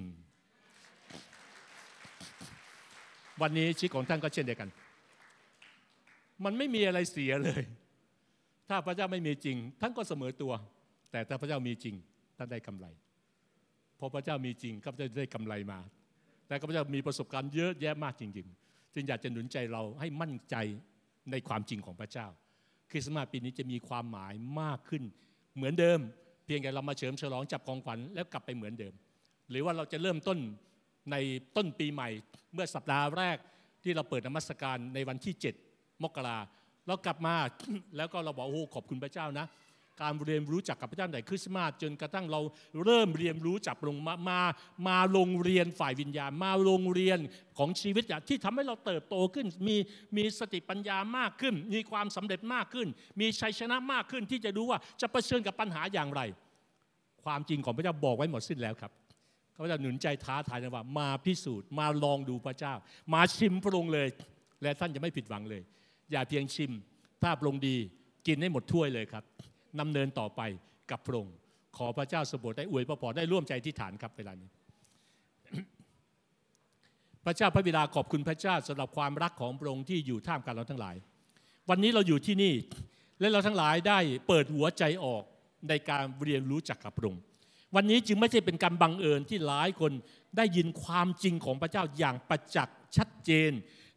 วันนี้ชีวิตของท่านก็เช่นเดียวกัน มันไม่มีอะไรเสียเลย ถ้าพระเจ้าไม่มีจริง ท่านก็เสมอตัว แต่ถ้าพระเจ้ามีจริงท่านได้กำไรพอพระเจ้ามีจริงข้าพเจ้าได้กำไรมา แต่ข้าพเจ้ามีประสบการณ์เยอะแยะมากจริง ๆ จึงอยากจะหนุนใจเราให้มั่นใจในความจริงของพระเจ้า คริสต์มาสปีนี้จะมีความหมายมากขึ้น เหมือนเดิม เพียงแต่เรามาเฉลิมฉลองจับของขวัญแล้วกลับไปเหมือนเดิม หรือว่าเราจะเริ่มต้นในต้นปีใหม่ เมื่อสัปดาห์แรกที่เราเปิดนมัสการในวันที่ 7 มกราเรากลับมาแล้วก็เราบอกโอ้ขอบคุณพระเจ้านะ การเรียนรู้จักกับพระเจ้าในคริสต์มาสจนกระทั่งเราเริ่มเรียนรู้จักลงมามามาโรงเรียนฝ่ายวิญญาณ มาโรงเรียนของชีวิตที่ทำให้เราเติบโตขึ้น มีมีสติปัญญามากขึ้น มีความสำเร็จมากขึ้น มีชัยชนะมากขึ้นที่จะรู้ว่าจะเผชิญกับปัญหาอย่างไร ความจริงของพระเจ้าบอกไว้หมดสิ้นแล้วครับเขาจะหนุนใจท้าทายนะว่า มาพิสูจน์มาลองดูพระเจ้า มาชิมพระองค์เลย และท่านจะไม่ผิดหวังเลย อย่าเพียงชิม ถ้าพระองค์ดีกินให้หมดถ้วยเลยครับ นำเนินต่อไปกับพระองค์ขอพระเจ้าสมบูรณ์ได้อวยพระพรได้ร่วมใจที่ฐานครับเวลานี้ พระเจ้าพระบิดาขอบคุณพระเจ้าสำหรับความรักของพระองค์ที่อยู่ท่ามกลางเราทั้งหลาย วันนี้เราอยู่ที่นี่และเราทั้งหลายได้เปิดหัวใจออกในการเรียนรู้จักกับพระองค์วันนี้จึงไม่ใช่เป็นการบังเอิญที่หลายคนได้ยินความจริงของพระเจ้าอย่างประจักษ์ชัดเจน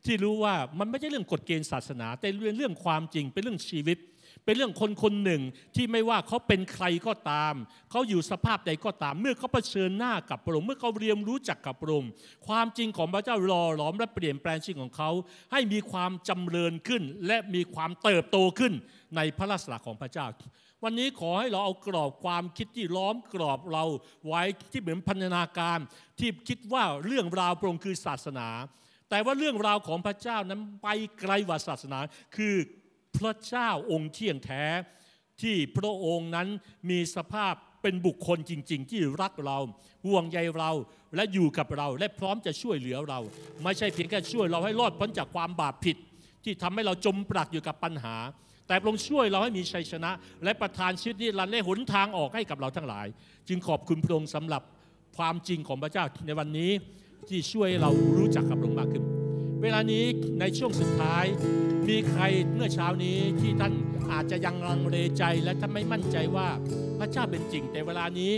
ที่รู้ว่ามันไม่ใช่เรื่องกฎเกณฑ์ศาสนา แต่เรื่องเรื่องความจริงเป็นเรื่องชีวิต เป็นเรื่องคนคนหนึ่งที่ไม่ว่าเขาเป็นใครก็ตาม เขาอยู่สภาพใดก็ตาม เมื่อเขาเผชิญหน้ากับพระองค์เมื่อเขาเรียนรู้จักกับพระองค์ความจริงของพระเจ้าหล่อหลอมและเปลี่ยนแปลงชีวิตของเขา ให้มีความจำเริญขึ้น และมีความเติบโตขึ้นในพระลักษณะของพระเจ้าวันนี้ขอให้เราเอากรอบความคิดที่ล้อมกรอบเราไว้ที่เหมือนพันธนาการที่คิดว่าเรื่องราวพระองค์คือศาสนา แต่ว่าเรื่องราวของพระเจ้านั้นไปไกลกว่าศาสนา คือ พระเจ้าองค์เที่ยงแท้ที่พระองค์นั้นมีสภาพเป็นบุคคลจริง ๆ ที่รักเราห่วงใยเราและอยู่กับเราและพร้อมจะช่วยเหลือเรา ไม่ใช่เพียงแค่ช่วยเราให้รอดพ้นจากความบาปผิด ที่ทำให้เราจมปลักอยู่กับปัญหา แต่พระองค์ช่วยเราให้มีชัยชนะ และประทานชีวิตนิรันดร์และหนทางออกให้กับเราทั้งหลาย จึงขอบคุณพระองค์สำหรับความจริงของพระเจ้าในวันนี้ที่ช่วยเรารู้จักกับพระองค์มากขึ้น เวลานี้ในช่วงสุดท้าย มีใครเมื่อเช้านี้ที่ท่านอาจจะยังลังเลใจและท่านไม่มั่นใจว่าพระเจ้าเป็นจริงแต่เวลานี้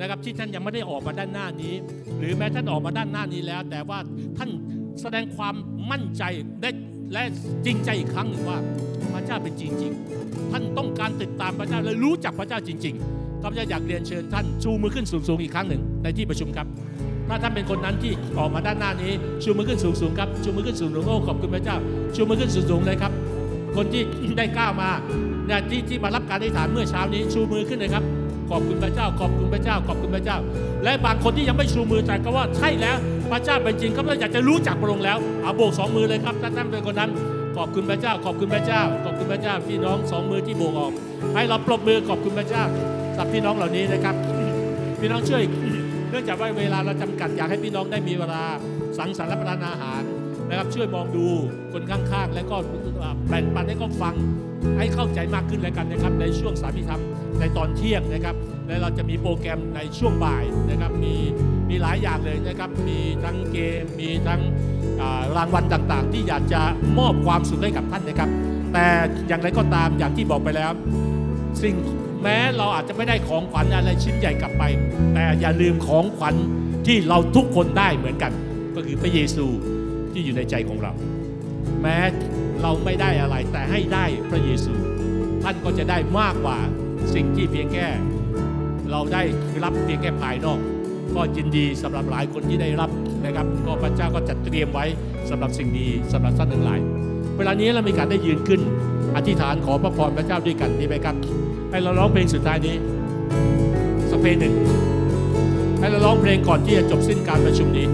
นะครับที่ท่านยังไม่ได้ออกมาด้านหน้านี้ หรือแม้ท่านออกมาด้านหน้านี้แล้ว แต่ว่าท่านแสดงความมั่นใจได้และจริงใจอีกครั้งหนึ่งว่าพระเจ้าเป็นจริงจริงท่านต้องการติดตามพระเจ้าและรู้จักพระเจ้าจริงๆข้าพเจ้าอยากเรียนเชิญท่านชูมือขึ้นสูงๆอีกครั้งหนึ่งในที่ประชุมครับ ถ้าท่านเป็นคนนั้นที่ออกมาด้านหน้านี้ชูมือขึ้นสูงๆครับชูมือขึ้นสูงๆโอ้ขอบคุณพระเจ้า ชูมือขึ้นสูงๆเลยครับ คนที่ได้ก้าวมาเนี่ยที่ที่มารับการอธิษฐานเมื่อเช้านี้ชูมือขึ้นเลยครับ ขอบคุณพระเจ้า ขอบคุณพระเจ้า ขอบคุณพระเจ้า และบางคนที่ยังไม่ชูมือแต่ก็ว่าใช่แล้วพระเจ้าเป็นจริงเขาอยากจะรู้จักพระองค์แล้วเอาโบกสองมือเลยครับถ้าท่านเป็นคนนั้นขอบคุณพระเจ้า ขอบคุณพระเจ้า ขอบคุณพระเจ้าพี่น้องสองมือที่โบกออก ให้เราปรบมือขอบคุณพระเจ้าสับพี่น้องเหล่านี้นะครับ พี่น้องช่วย เนื่องจากว่าเวลาเราจำกัดอยากให้พี่น้องได้มีเวลาสังสรรค์รับประทานอาหารนะครับช่วยมองดูคนข้างๆ แล้วก็แบ่งปันให้เขาฟังให้เข้าใจมากขึ้นแล้วกันนะครับ ในช่วงสามีธรรมในตอนเที่ยงนะครับ และเราจะมีโปรแกรมในช่วงบ่ายนะครับ มีมีหลายอย่างเลยนะครับ มีทั้งเกม มีทั้งรางวัลต่างๆ ที่อยากจะมอบความสุขให้กับท่านนะครับ
แต่อย่างไรก็ตามอย่างที่บอกไปแล้ว สิ่ง แม้เราอาจจะไม่ได้ของขวัญอะไรชิ้นใหญ่กลับไป แต่อย่าลืมของขวัญที่เราทุกคนได้เหมือนกัน ก็คือพระเยซูที่อยู่ในใจของเรา แม้เราไม่ได้อะไรแต่ให้ได้พระเยซู ท่านก็จะได้มากกว่าสิ่งที่เพียงแค่ เราได้รับเพียงแค่ภายนอก ก็ยินดีสำหรับหลายคนที่ได้รับนะครับ ก็พระเจ้าก็จัดเตรียมไว้สำหรับสิ่งดีสำหรับท่านทั้งหลาย เวลานี้เรามีการได้ยืนขึ้น อธิษฐานขอพระพรพระเจ้าด้วยกันดีไหมครับ ให้เราร้องเพลงสุดท้ายนี้สักเพลงหนึ่งให้เราร้องเพลงก่อนที่จะจบสิ้นการประชุมนี้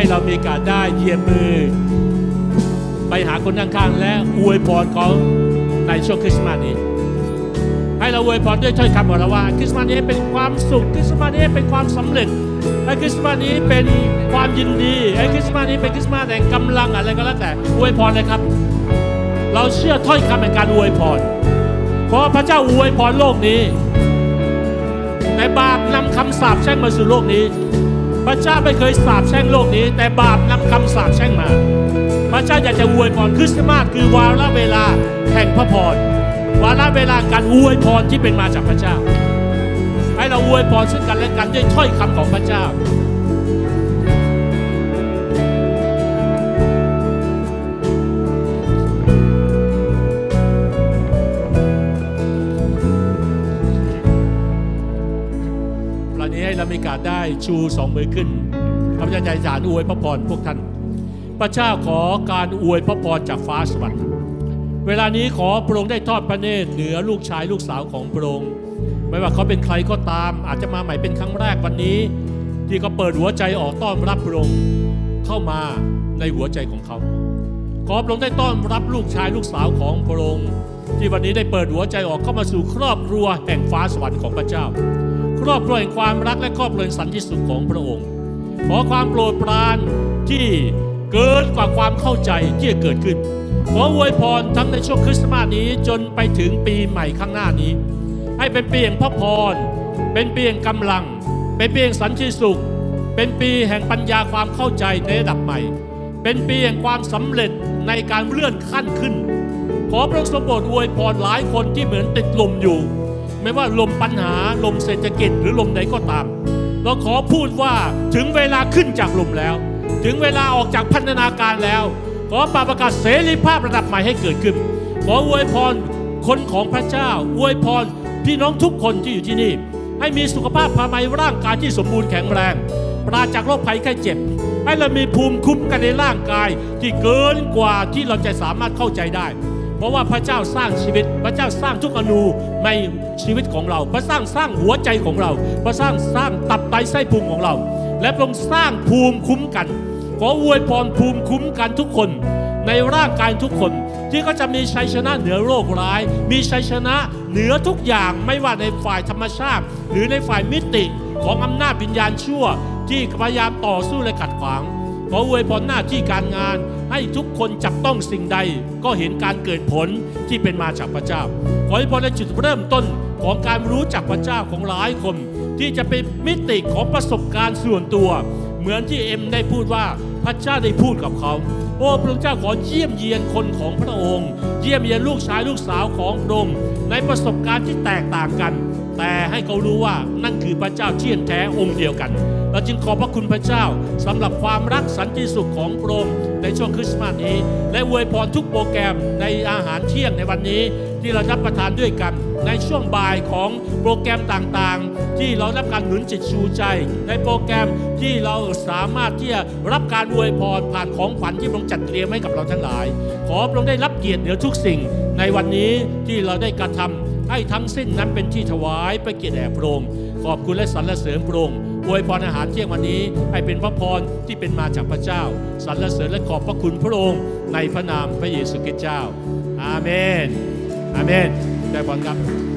ให้เรามีการ
ได้เยียบมือ ไปหาคนข้างๆและอวยพรเขาในช่วงคริสต์มาสนี้ ให้เราอวยพรด้วยถ้อยคำของเราว่า คริสต์มาสนี้เป็นความสุข คริสต์มาสนี้เป็นความสำเร็จให้คริสต์มาสนี้เป็นความยินดีให้คริสต์มาสนี้เป็นคริสต์มาสแห่งกำลังอะไรก็แล้วแต่อวยพรเลยครับ เราเชื่อถ้อยคำแห่งการอวยพร เพราะพระเจ้าอวยพรโลกนี้แต่บาปนำคำสาปแช่งมาสู่โลกนี้ ระเจ้าไม่เคยสาปแช่งโลกนี้ แต่บาปนำคำสาปแช่งมา พระเจ้าอยากจะอวยพรคริสต์มาสคือวาระเวลาแห่งพระพรวาระเวลาการอวยพรที่เป็นมาจากพระเจ้า ให้เราอวยพรซึ่งกันและกันด้วยถ้อยคำของพระเจ้า การได้ชูสองมือขึ้นข้าพเจ้าจะอธิษฐานอวยพระพรพวกท่าน พระเจ้าขอการอวยพระพรจากฟ้าสวรรค์เวลานี้ขอพระองค์ได้ทอดพระเนตรเหนือลูกชายลูกสาวของพระองค์ไม่ว่าเขาเป็นใครก็ตาม อาจจะมาใหม่เป็นครั้งแรกวันนี้ ที่เขาเปิดหัวใจออกต้อนรับพระองค์เข้ามาในหัวใจของเขา ขอพระองค์ได้ต้อนรับลูกชายลูกสาวของพระองค์ที่วันนี้ได้เปิดหัวใจออกเข้ามาสู่ครอบครัวแห่งฟ้าสวรรค์ของพระเจ้า ครอบครัวแห่งความรักและครอบครัวแห่งสันติสุขของพระองค์ ขอความโปรดปรานที่
เกินกว่าความเข้าใจที่จะเกิดขึ้น ขออวยพรทั้งในช่วงคริสต์มาสนี้จนไปถึงปีใหม่ข้างหน้านี้ ให้เป็นปีแห่งพระพร เป็นปีแห่งกำลัง เป็นปีแห่งสันติสุข เป็นปีแห่งปัญญาความเข้าใจในระดับใหม่ เป็นปีแห่งความสำเร็จในการเลื่อนขั้นขึ้น ขอพระองค์ทรงโปรดอวยพรหลายคนที่เหมือนติดลมอยู่ ไม่ว่าลมปัญหาลมเศรษฐกิจหรือลมใดก็ตาม เราขอพูดว่าถึงเวลาขึ้นจากลมแล้ว ถึงเวลาออกจากพันธนาการแล้ว ขอประกาศเสรีภาพระดับใหม่ให้เกิดขึ้น ขออวยพรคนของพระเจ้า อวยพรพี่น้องทุกคนที่อยู่ที่นี่ ให้มีสุขภาพภายในร่างกายที่สมบูรณ์แข็งแรง ปราศจากโรคภัยไข้เจ็บ ให้เรามีภูมิคุ้มกันในร่างกายที่เกินกว่าที่เราจะสามารถเข้าใจได้ เพราะว่าพระเจ้าสร้างชีวิต พระเจ้าสร้างทุกอนูในชีวิตของเรา พระสร้างสร้างหัวใจของเรา พระสร้างสร้างตับไตไส้พุงของเรา และพระองค์สร้างภูมิคุ้มกัน ขออวยพรภูมิคุ้มกันทุกคนในร่างกายทุกคน ที่ก็จะมีชัยชนะเหนือโรคร้าย มีชัยชนะเหนือทุกอย่างไม่ว่าในฝ่ายธรรมชาติ หรือในฝ่ายมิติของอำนาจวิญญาณชั่ว ที่พยายามต่อสู้และขัดขวาง ขออวยพรหน้าที่การงาน ให้ทุกคนจับต้องสิ่งใด ก็เห็นการเกิดผลที่เป็นมาจากพระเจ้า ขออวยพรในจุดเริ่มต้นของการรู้จักพระเจ้าของหลายคน ที่จะเป็นมิติของประสบการณ์ส่วนตัว เหมือนที่เอ็มได้พูดว่าพระเจ้าได้พูดกับเขาโอ้พระเจ้าขอเยี่ยมเยียนคนของพระองค์ เยี่ยมเยียนลูกชายลูกสาวของพระองค์ในประสบการณ์ที่แตกต่างกัน แต่ให้เขารู้ว่านั่นคือพระเจ้าเที่ยงแท้องค์เดียวกัน เราจึงขอบพระคุณพระเจ้าสำหรับความรักสันติสุขของพระองค์ในช่วงคริสต์มาสนี้ และอวยพรทุกโปรแกรมในอาหารเที่ยงในวันนี้ที่เรารับประทานด้วยกัน ในช่วงบ่ายของโปรแกรมต่างๆ ที่เรารับการหนุนจิตชูใจ ในโปรแกรมที่เราสามารถที่จะรับการอวยพรผ่านของขวัญที่พระองค์จัดเตรียมให้กับเราทั้งหลาย ขอพระองค์ได้รับเกียรติเหนือทุกสิ่ง ในวันนี้ที่เราได้กระทำ ให้ทั้งสิ้นนั้นเป็นที่ถวายพระเกียรติแด่พระองค์ขอบคุณและสรรเสริญพระองค์อวยพรอาหารเที่ยงวันนี้ให้เป็นพระพรที่เป็นมาจากพระเจ้า สรรเสริญและขอบพระคุณพระองค์ในพระนามพระเยซูคริสต์เจ้า อาเมน อาเมน ได้พรครับ